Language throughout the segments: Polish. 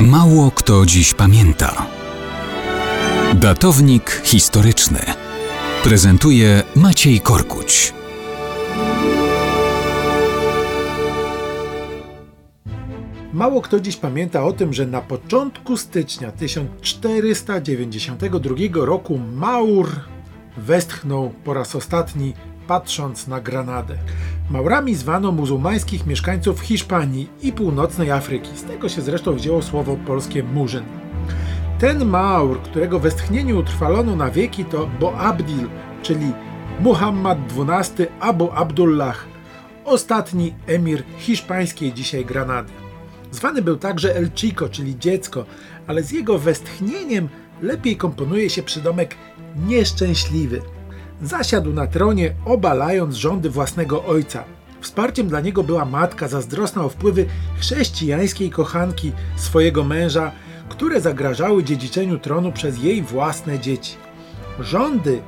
Mało kto dziś pamięta. Datownik historyczny prezentuje Maciej Korkuć. Mało kto dziś pamięta o tym, że na początku stycznia 1492 roku Maur westchnął po raz ostatni, patrząc na Granadę. Maurami zwano muzułmańskich mieszkańców Hiszpanii i północnej Afryki. Z tego się zresztą wzięło słowo polskie murzyn. Ten Maur, którego westchnieniu utrwalono na wieki, to Boabdil, czyli Muhammad XII Abu Abdullah, ostatni emir hiszpańskiej dzisiaj Granady. Zwany był także El Chico, czyli dziecko, ale z jego westchnieniem lepiej komponuje się przydomek nieszczęśliwy. Zasiadł na tronie, obalając rządy własnego ojca. Wsparciem dla niego była matka zazdrosna o wpływy chrześcijańskiej kochanki swojego męża, które zagrażały dziedziczeniu tronu przez jej własne dzieci. Rządy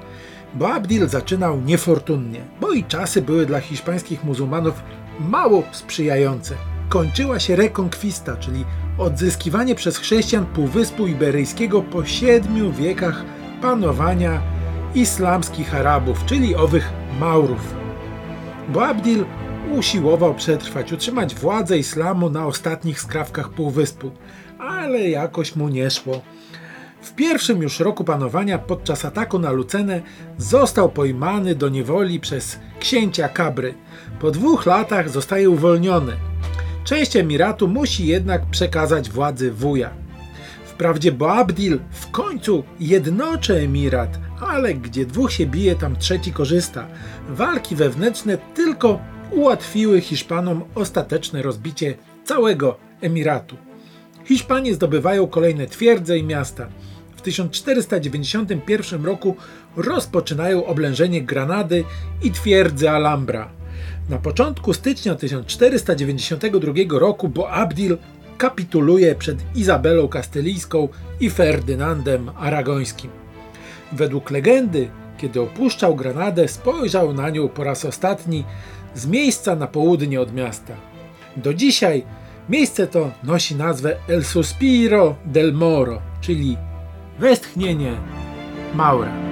bo Abdil zaczynał niefortunnie, bo i czasy były dla hiszpańskich muzułmanów mało sprzyjające. Kończyła się rekonkwista, czyli odzyskiwanie przez chrześcijan Półwyspu Iberyjskiego po siedmiu wiekach panowania islamskich Arabów, czyli owych Maurów. Bo Abdil usiłował przetrwać, utrzymać władzę islamu na ostatnich skrawkach Półwyspu, ale jakoś mu nie szło. W pierwszym już roku panowania podczas ataku na Lucenę został pojmany do niewoli przez księcia Kabry. Po dwóch latach zostaje uwolniony. Część emiratu musi jednak przekazać władzy wuja. Wprawdzie Boabdil w końcu jednoczy emirat, ale gdzie dwóch się bije, tam trzeci korzysta. Walki wewnętrzne tylko ułatwiły Hiszpanom ostateczne rozbicie całego emiratu. Hiszpanie zdobywają kolejne twierdze i miasta. W 1491 roku rozpoczynają oblężenie Granady i twierdzy Alhambra. Na początku stycznia 1492 roku Boabdil kapituluje przed Izabelą Kastylijską i Ferdynandem Aragońskim. Według legendy, kiedy opuszczał Granadę, spojrzał na nią po raz ostatni z miejsca na południe od miasta. Do dzisiaj miejsce to nosi nazwę El Suspiro del Moro, czyli westchnienie Maura.